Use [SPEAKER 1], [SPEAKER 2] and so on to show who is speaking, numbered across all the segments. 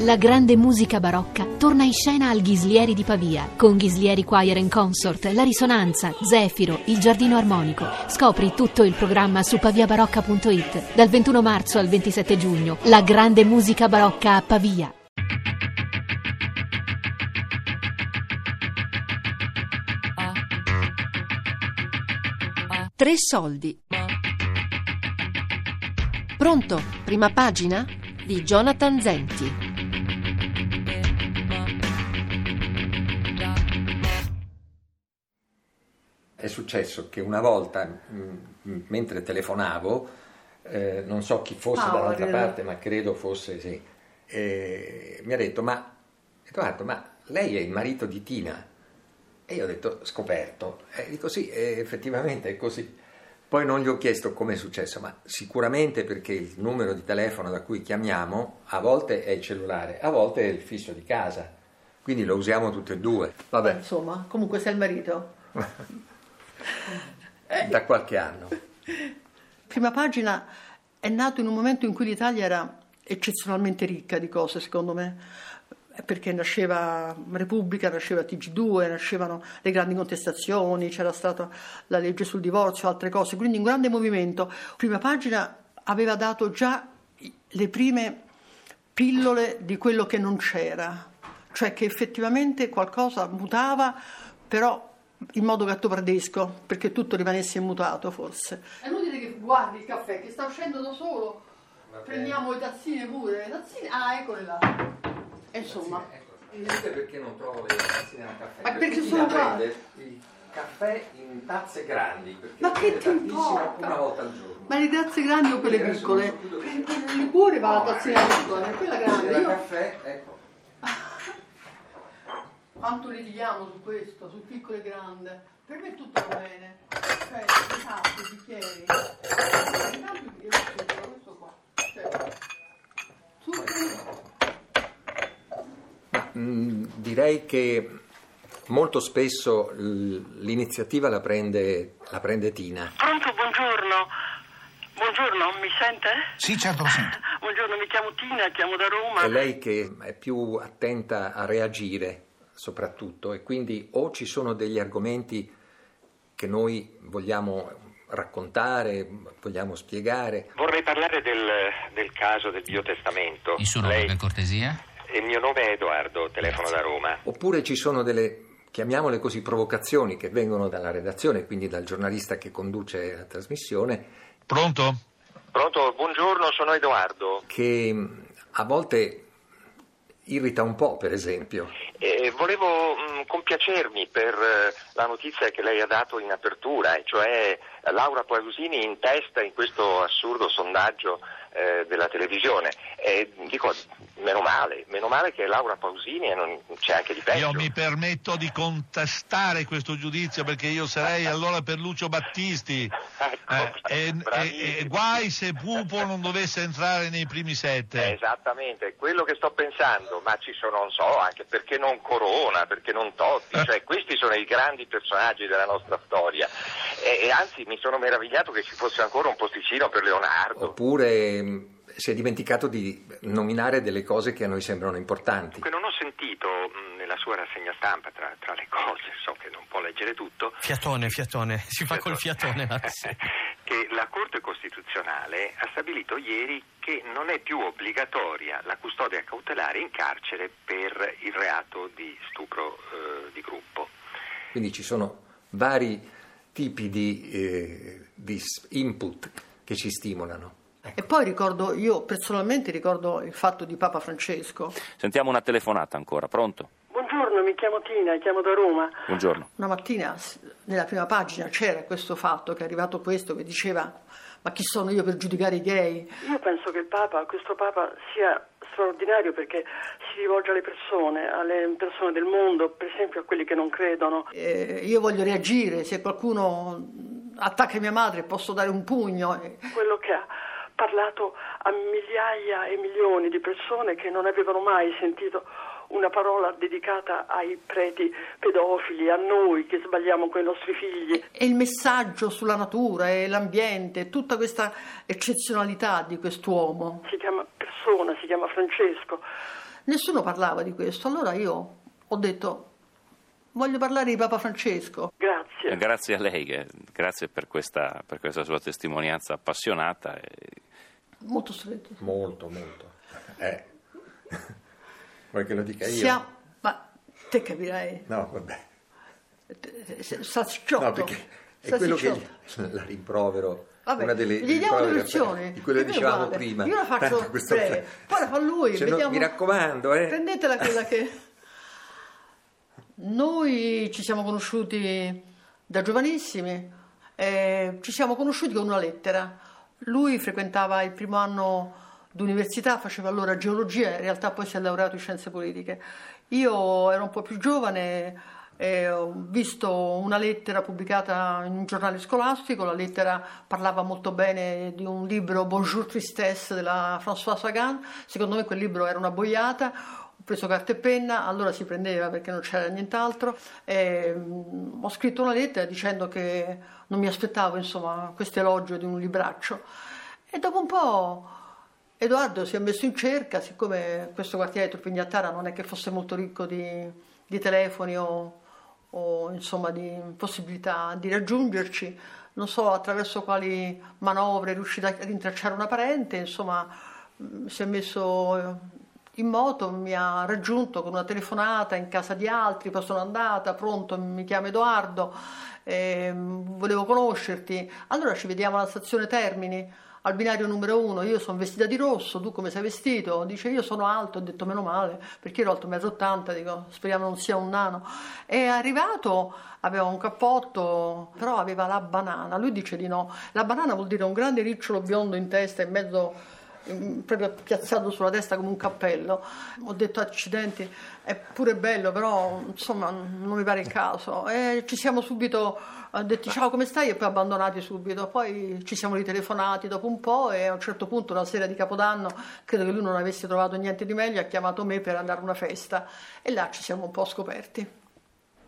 [SPEAKER 1] La grande musica barocca torna in scena al Ghislieri di Pavia con Ghislieri Choir and Consort, La Risonanza, Zefiro, Il Giardino Armonico. Scopri tutto il programma su paviabarocca.it. Dal 21 marzo al 27 giugno, la grande musica barocca a Pavia.
[SPEAKER 2] Tre soldi. Pronto? Prima pagina? Di Jonathan Zenti.
[SPEAKER 3] È successo che una volta, mh, mentre telefonavo, eh, non so chi fosse
[SPEAKER 4] Paola,
[SPEAKER 3] dall'altra
[SPEAKER 4] credo.
[SPEAKER 3] parte, ma credo fosse sì, eh, mi ha detto, ma Edoardo, ma lei è il marito di Tina? E io ho detto, scoperto. E dico sì, eh, effettivamente è così. Poi non gli ho chiesto come è successo, ma sicuramente perché il numero di telefono da cui chiamiamo a volte è il cellulare, a volte è il fisso di casa. Quindi lo usiamo tutti e due. Vabbè,
[SPEAKER 4] Insomma, comunque sei il marito.
[SPEAKER 3] da qualche anno.
[SPEAKER 4] Prima pagina è nato in un momento in cui l'Italia era eccezionalmente ricca di cose, secondo me, perché nasceva Repubblica, nasceva TG2, nascevano le grandi contestazioni, c'era stata la legge sul divorzio, altre cose, quindi un grande movimento. Prima pagina aveva dato già le prime pillole di quello che non c'era, cioè che effettivamente qualcosa mutava, però in modo gattopardesco, perché tutto rimanesse immutato forse. È inutile che guardi il caffè che sta uscendo da solo. Prendiamo le tazzine pure, le tazzine. Ah, eccole là. E insomma,
[SPEAKER 3] Vedete perché non trovo le tazzine da caffè?
[SPEAKER 4] Ma perché
[SPEAKER 3] Tina
[SPEAKER 4] sono qua?
[SPEAKER 3] prende il caffè in tazze grandi, perché
[SPEAKER 4] Ma che ti importa?
[SPEAKER 3] una volta al giorno.
[SPEAKER 4] ma le tazze grandi o quelle piccole? Il liquore va alla tazzina piccola, quella grande. Io...
[SPEAKER 3] caffè, ecco.
[SPEAKER 4] Quanto litighiamo su questo, sul piccolo e grande? Per me tutto va bene. Cioè, i tappi, i bicchieri. I tappi e il succo, questo qua. Cioè, succo.
[SPEAKER 3] Ma, mh, direi che molto spesso l'iniziativa la prende, la prende Tina.
[SPEAKER 5] Pronto, buongiorno. Buongiorno, mi sente?
[SPEAKER 6] Sì, certo, lo sento.
[SPEAKER 5] Buongiorno, mi chiamo Tina, chiamo da Roma.
[SPEAKER 3] È lei che è più attenta a reagire soprattutto e quindi o ci sono degli argomenti che noi vogliamo raccontare, vogliamo spiegare,
[SPEAKER 7] Vorrei parlare del, del caso del biotestamento.
[SPEAKER 6] Il suo nome,
[SPEAKER 7] Lei-
[SPEAKER 6] per cortesia?
[SPEAKER 7] Il mio nome è Edoardo, telefono da Roma.
[SPEAKER 3] Oppure ci sono delle, chiamiamole così, provocazioni che vengono dalla redazione, quindi dal giornalista che conduce la trasmissione,
[SPEAKER 6] Pronto?
[SPEAKER 7] Pronto, buongiorno, sono Edoardo.
[SPEAKER 3] che mh, a volte irrita un po', per esempio.
[SPEAKER 7] Eh, volevo mh, compiacermi per eh, la notizia che lei ha dato in apertura, e cioè Laura Pausini in testa in questo assurdo sondaggio eh, della televisione. E dico, meno male, meno male che Laura Pausini e non c'è anche di peggio.
[SPEAKER 8] Io mi permetto di contestare questo giudizio perché io sarei allora per Lucio Battisti.
[SPEAKER 7] Ecco,
[SPEAKER 8] Eh, e, e- guai se Pupo non dovesse entrare nei primi sette.
[SPEAKER 7] Esattamente, quello che sto pensando, ma ci sono, non so, anche perché non Corona, perché non Totti, cioè questi sono i grandi personaggi della nostra storia e, e anzi mi sono meravigliato che ci fosse ancora un posticino per Leonardo.
[SPEAKER 3] Oppure mh, si è dimenticato di nominare delle cose che a noi sembrano importanti.
[SPEAKER 7] Dunque non ho sentito mh, nella sua rassegna stampa, tra, tra le cose, so che non può leggere tutto,
[SPEAKER 9] Fiatone, fiatone, si fa col fiatone la
[SPEAKER 7] che la Corte Costituzionale ha stabilito ieri che non è più obbligatoria la custodia cautelare in carcere per il reato di stupro eh, di gruppo.
[SPEAKER 3] Quindi ci sono vari tipi di, eh, di input che ci stimolano.
[SPEAKER 4] E poi ricordo, io personalmente ricordo il fatto di Papa Francesco.
[SPEAKER 10] Sentiamo una telefonata ancora, pronto?
[SPEAKER 5] Buongiorno, mi chiamo Tina, chiamo da Roma.
[SPEAKER 10] Buongiorno.
[SPEAKER 4] Una mattina nella prima pagina c'era questo fatto che è arrivato questo che diceva ma chi sono io per giudicare i gay?
[SPEAKER 5] Io penso che il Papa, questo Papa sia straordinario perché si rivolge alle persone, alle persone del mondo, per esempio a quelli che non credono.
[SPEAKER 4] Eh, io voglio reagire, se qualcuno attacca mia madre posso dare un pugno.
[SPEAKER 5] Quello che ha parlato a migliaia e milioni di persone che non avevano mai sentito una parola dedicata ai preti pedofili, a noi che sbagliamo con i nostri figli.
[SPEAKER 4] E il messaggio sulla natura e l'ambiente, tutta questa eccezionalità di quest'uomo.
[SPEAKER 5] Si chiama persona, si chiama Francesco.
[SPEAKER 4] Nessuno parlava di questo, allora io ho detto voglio parlare di Papa Francesco.
[SPEAKER 5] Grazie.
[SPEAKER 10] Grazie a lei, eh, grazie per questa, per questa sua testimonianza appassionata. e-
[SPEAKER 4] Molto stretto.
[SPEAKER 3] Molto, molto. Eh. Vuoi che lo dica io?
[SPEAKER 4] Siamo- ma te capirai,
[SPEAKER 3] No, vabbè.
[SPEAKER 4] salsicciotto.
[SPEAKER 3] No, perché è quello che la rimprovero.
[SPEAKER 4] Vabbè,
[SPEAKER 3] una delle
[SPEAKER 4] gli diamo lezioni.
[SPEAKER 3] di
[SPEAKER 4] Io
[SPEAKER 3] dicevamo
[SPEAKER 4] guarda,
[SPEAKER 3] prima.
[SPEAKER 4] Io la faccio breve, poi la fa lui.
[SPEAKER 3] Cioè, no,
[SPEAKER 4] vediamo.
[SPEAKER 3] mi raccomando, eh.
[SPEAKER 4] Prendetela quella che... Noi ci siamo conosciuti da giovanissimi, eh, ci siamo conosciuti con una lettera. Lui frequentava il primo anno d'università, faceva allora geologia, in realtà poi si è laureato in scienze politiche. Io ero un po' più giovane e ho visto una lettera pubblicata in un giornale scolastico, la lettera parlava molto bene di un libro Bonjour Tristesse della François Sagan, secondo me quel libro era una boiata, ho preso carta e penna, allora si prendeva perché non c'era nient'altro, e, mm, ho scritto una lettera dicendo che non mi aspettavo insomma questo elogio di un libraccio. E dopo un po' Edoardo si è messo in cerca, siccome questo quartiere di Turpignattara non è che fosse molto ricco di, di telefoni o, o, insomma di possibilità di raggiungerci, non so attraverso quali manovre è riuscito a rintracciare una parente, insomma si è messo eh, in moto, mi ha raggiunto con una telefonata in casa di altri, poi sono andata, pronto, mi chiamo Edoardo, ehm, volevo conoscerti, allora ci vediamo alla stazione Termini al binario numero uno, io sono vestita di rosso, tu come sei vestito? Dice io sono alto, ho detto meno male, perché ero alto 1,80 m, dico speriamo non sia un nano. È arrivato, aveva un cappotto, però aveva la banana, lui dice di no. La banana vuol dire un grande ricciolo biondo in testa, in mezzo, proprio piazzato sulla testa come un cappello. Ho detto accidenti, è pure bello, però insomma non mi pare il caso. E ci siamo subito ha detto ciao come stai e poi abbandonati subito poi ci siamo ritelefonati dopo un po' e a un certo punto una sera di Capodanno credo che lui non avesse trovato niente di meglio ha chiamato me per andare a una festa e là ci siamo un po' scoperti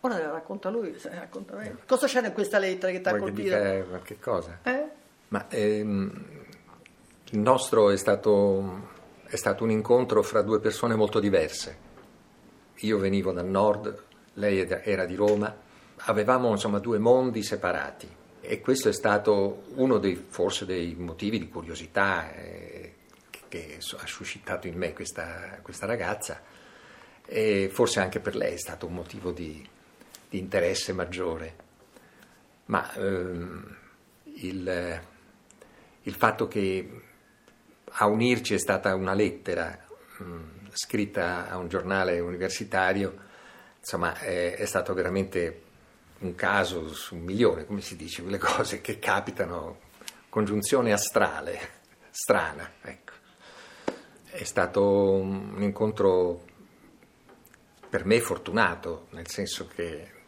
[SPEAKER 4] ora te la racconta lui se la racconta me. cosa c'era in questa lettera che ti ha colpito?
[SPEAKER 3] qualche cosa?
[SPEAKER 4] Eh?
[SPEAKER 3] Ma ehm, il nostro è stato, è stato un incontro fra due persone molto diverse. Io venivo dal nord, lei era- di Roma, avevamo insomma due mondi separati e questo è stato uno dei forse dei motivi di curiosità eh, che, ha suscitato in me questa, questa ragazza e forse anche per lei è stato un motivo di, di interesse maggiore. Ma ehm, il, il fatto che a unirci è stata una lettera mh, scritta a un giornale universitario, insomma, è, è stato veramente un caso su un milione, come si dice, quelle cose che capitano, congiunzione astrale, strana, ecco. È stato un incontro per me fortunato, nel senso che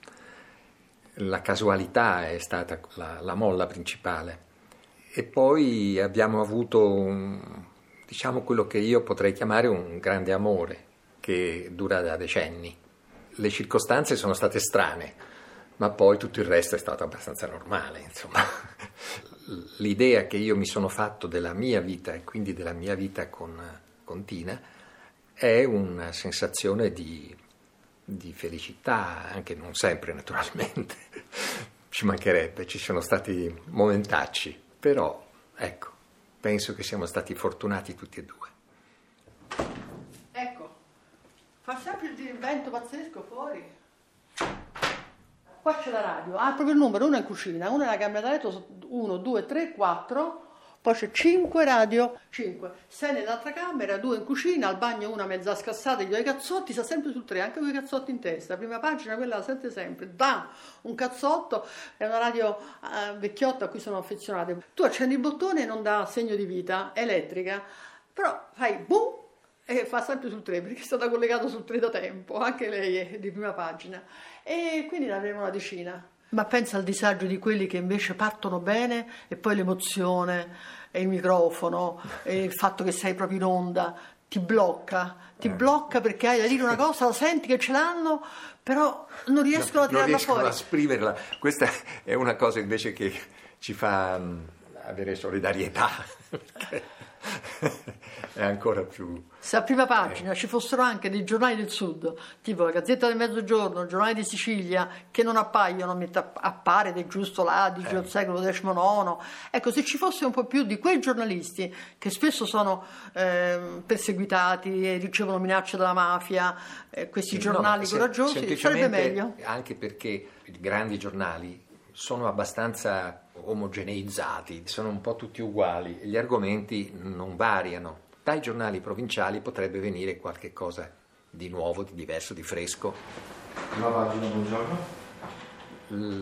[SPEAKER 3] la casualità è stata la, la molla principale. E poi abbiamo avuto, un, diciamo, quello che io potrei chiamare un grande amore, che dura da decenni. Le circostanze sono state strane, ma poi tutto il resto è stato abbastanza normale, insomma. L'idea che io mi sono fatto della mia vita e quindi della mia vita con, con Tina è una sensazione di, di felicità, anche non sempre naturalmente, ci mancherebbe, ci sono stati momentacci, però ecco, penso che siamo stati fortunati tutti e due.
[SPEAKER 4] ecco fa sempre il vento pazzesco fuori Qua c'è la radio, ha proprio il numero, uno è in cucina, uno è nella camera da letto, 1, 2, 3, 4, poi c'è 5 radio, 5, 6 nell'altra camera, 2 in cucina, al bagno una mezza scassata, gli due cazzotti, sta sempre sul 3, anche i cazzotti in testa, prima pagina quella la sente sempre, da un cazzotto, è una radio eh, vecchiotta a cui sono affezionata. Tu accendi il bottone e non dà segno di vita, è elettrica, però fai boom e fa sempre sul 3 perché è stata collegata sul 3 da tempo, anche lei è di prima pagina. E quindi ne avremo una decina. Ma pensa al disagio di quelli che invece partono bene e poi l'emozione e il microfono e il fatto che sei proprio in onda ti blocca, ti blocca perché hai da dire una cosa, la senti che ce l'hanno, però non riescono a
[SPEAKER 3] non
[SPEAKER 4] tirarla
[SPEAKER 3] riescono
[SPEAKER 4] fuori.
[SPEAKER 3] a esprimerla. Questa è una cosa invece che ci fa mm, avere solidarietà. perché è ancora più...
[SPEAKER 4] Se a prima pagina ci fossero anche dei giornali del sud, tipo la Gazzetta del Mezzogiorno, il giornale di Sicilia, che non appaiono, mentre appare è giusto l'Adige,
[SPEAKER 3] Eh.
[SPEAKER 4] secolo XIX, ecco, se ci fosse un po' più di quei giornalisti che spesso sono ehm, perseguitati e ricevono minacce dalla mafia, eh, questi giornali
[SPEAKER 3] no,
[SPEAKER 4] coraggiosi, sarebbe meglio.
[SPEAKER 3] Anche perché i grandi giornali sono abbastanza omogeneizzati, sono un po' tutti uguali, gli argomenti non variano. Dai giornali provinciali potrebbe venire qualche cosa di nuovo, di diverso, di fresco.
[SPEAKER 6] Prima pagina, buongiorno.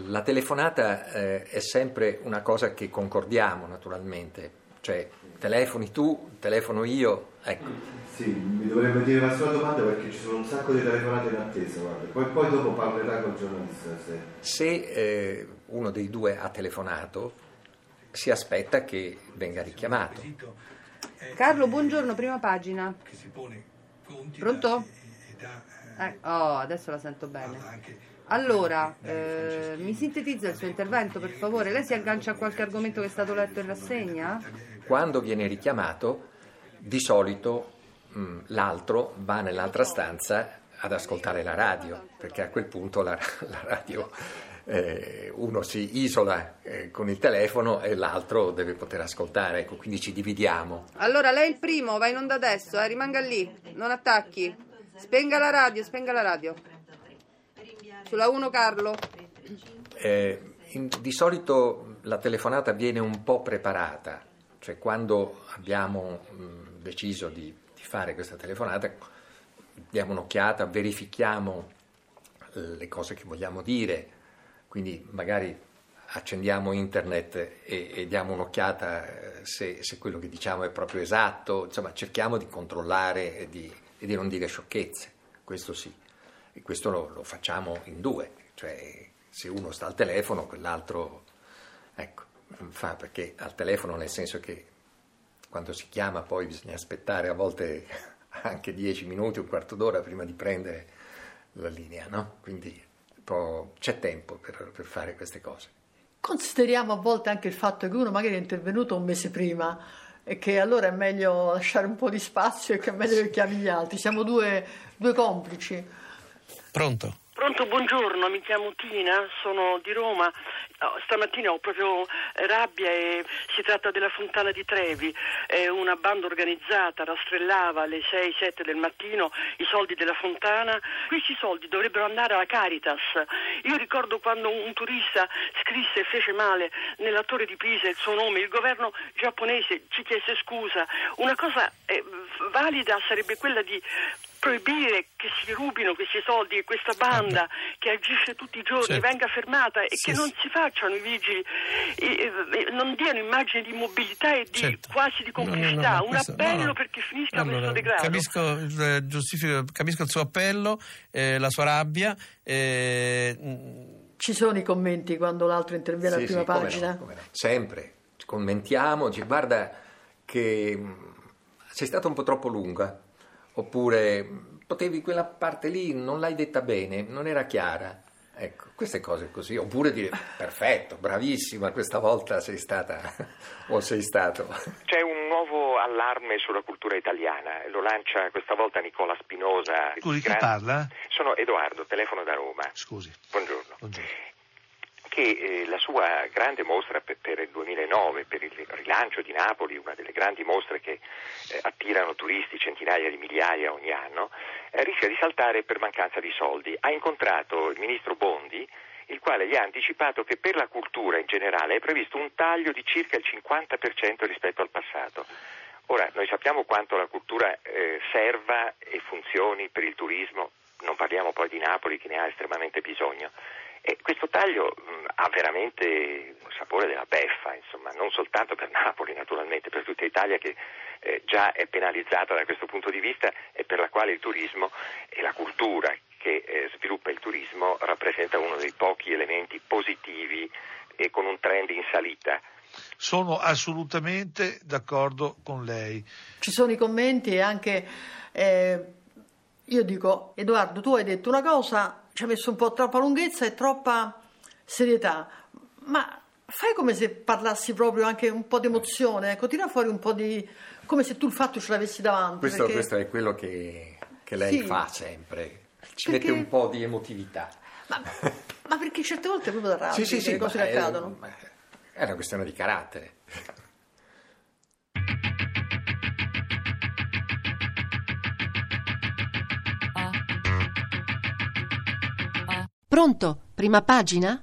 [SPEAKER 3] La telefonata eh, è sempre una cosa che concordiamo naturalmente, cioè telefoni tu, telefono io, ecco.
[SPEAKER 6] Sì, mi dovrebbe dire la sua domanda perché ci sono un sacco di telefonate in attesa, guarda. Poi, poi dopo parlerà col giornalista. Se...
[SPEAKER 3] Se eh, uno dei due ha telefonato, si aspetta che venga richiamato.
[SPEAKER 11] Carlo, buongiorno, prima pagina. Pronto? Eh, oh, adesso la sento bene. Allora, eh, mi sintetizza il suo intervento, per favore? Lei si aggancia a qualche argomento che è stato letto in rassegna?
[SPEAKER 3] Quando viene richiamato, di solito mh, l'altro va nell'altra stanza ad ascoltare la radio, perché a quel punto la, la radio eh, uno si isola eh, con il telefono e l'altro deve poter ascoltare, ecco, quindi ci dividiamo.
[SPEAKER 11] Allora, lei è il primo, va in onda adesso, eh, rimanga lì, non attacchi. Spenga la radio, spenga la radio. Sulla 1 Carlo.
[SPEAKER 3] Eh, in- di solito la telefonata viene un po' preparata, cioè quando abbiamo deciso di, di fare questa telefonata diamo un'occhiata, verifichiamo le cose che vogliamo dire, quindi magari accendiamo internet e, e diamo un'occhiata eh, se, se quello che diciamo è proprio esatto, insomma cerchiamo di controllare e di, e di non dire sciocchezze, questo sì, e questo lo, lo facciamo in due, cioè se uno sta al telefono quell'altro ecco, fa perché al telefono nel senso che quando si chiama poi bisogna aspettare a volte anche dieci minuti, un quarto d'ora prima di prendere la linea, no? Quindi c'è tempo per, per fare queste cose.
[SPEAKER 4] Consideriamo a volte anche il fatto che uno magari è intervenuto un mese prima e che allora è meglio lasciare un po' di spazio e che è meglio che chiami gli altri. Siamo due, due complici.
[SPEAKER 9] Pronto?
[SPEAKER 5] Pronto, buongiorno, mi chiamo Tina, sono di Roma. Oh, Stamattina ho proprio eh, rabbia e si tratta della Fontana di Trevi. È una banda organizzata rastrellava alle 6-7 del mattino i soldi della fontana. Questi soldi dovrebbero andare alla Caritas. Io ricordo quando un turista scrisse e fece male nella torre di Pisa il suo nome, il governo giapponese ci chiese scusa. Una cosa eh, valida sarebbe quella di proibire che si rubino questi soldi e questa banda che agisce tutti i giorni
[SPEAKER 9] Certo.
[SPEAKER 5] venga fermata e
[SPEAKER 9] Sì,
[SPEAKER 5] che non
[SPEAKER 9] sì.
[SPEAKER 5] si facciano i vigili, e, e, non diano immagini di mobilità e di
[SPEAKER 9] Certo.
[SPEAKER 5] quasi di
[SPEAKER 9] No, no, no,
[SPEAKER 5] complicità.
[SPEAKER 9] no,
[SPEAKER 5] un
[SPEAKER 9] questo-
[SPEAKER 5] appello
[SPEAKER 9] no, no.
[SPEAKER 5] perché finisca
[SPEAKER 9] Allora,
[SPEAKER 5] questo degrado.
[SPEAKER 9] Capisco, eh, giustifico- capisco il suo appello, eh, la sua rabbia. eh, mh,
[SPEAKER 4] Ci sono i commenti quando l'altro interviene
[SPEAKER 3] Sì,
[SPEAKER 4] a prima
[SPEAKER 3] sì, come
[SPEAKER 4] pagina?
[SPEAKER 3] no, come no. Sempre, commentiamo, guarda che mh, sei stata un po' troppo lunga, oppure potevi quella parte lì, non l'hai detta bene, non era chiara. Ecco, queste cose così, oppure dire perfetto, bravissima, questa volta sei stata o sei stato.
[SPEAKER 7] C'è un nuovo allarme sulla cultura italiana, lo lancia questa volta Nicola Spinosa.
[SPEAKER 8] Scusi, chi parla?
[SPEAKER 7] Sono Edoardo, telefono da Roma.
[SPEAKER 8] Scusi.
[SPEAKER 7] Buongiorno.
[SPEAKER 8] Buongiorno.
[SPEAKER 7] Che eh, la sua grande mostra per, il 2009, per il rilancio di Napoli, una delle grandi mostre che eh, attirano turisti centinaia di migliaia ogni anno, eh, rischia di saltare per mancanza di soldi. Ha incontrato il ministro Bondi, il quale gli ha anticipato che per la cultura in generale è previsto un taglio di circa il 50% rispetto al passato. Ora, noi sappiamo quanto la cultura eh, serva e funzioni per il turismo, non parliamo poi di Napoli che ne ha estremamente bisogno. E questo taglio mh, ha veramente un sapore della beffa, insomma, non soltanto per Napoli naturalmente, per tutta Italia che eh, già è penalizzata da questo punto di vista e per la quale il turismo e la cultura che eh, sviluppa il turismo rappresenta uno dei pochi elementi positivi e con un trend in salita.
[SPEAKER 8] Sono assolutamente d'accordo con lei.
[SPEAKER 4] Ci sono i commenti e anche eh, io dico Edoardo tu hai detto una cosa ci ha messo un po' troppa lunghezza e troppa serietà ma fai come se parlassi proprio anche un po' di emozione ecco tira fuori un po' di come se tu il fatto ce l'avessi davanti.
[SPEAKER 3] Questo,
[SPEAKER 4] perché...
[SPEAKER 3] questo è quello che, che lei
[SPEAKER 4] Sì.
[SPEAKER 3] fa sempre, ci
[SPEAKER 4] Perché-
[SPEAKER 3] mette un po' di emotività.
[SPEAKER 4] Ma, ma perché certe volte è proprio da rabbia
[SPEAKER 3] Sì, sì, sì,
[SPEAKER 4] le cose che
[SPEAKER 3] è-
[SPEAKER 4] accadono.
[SPEAKER 3] ma È una questione di carattere.
[SPEAKER 2] Pronto? Prima pagina?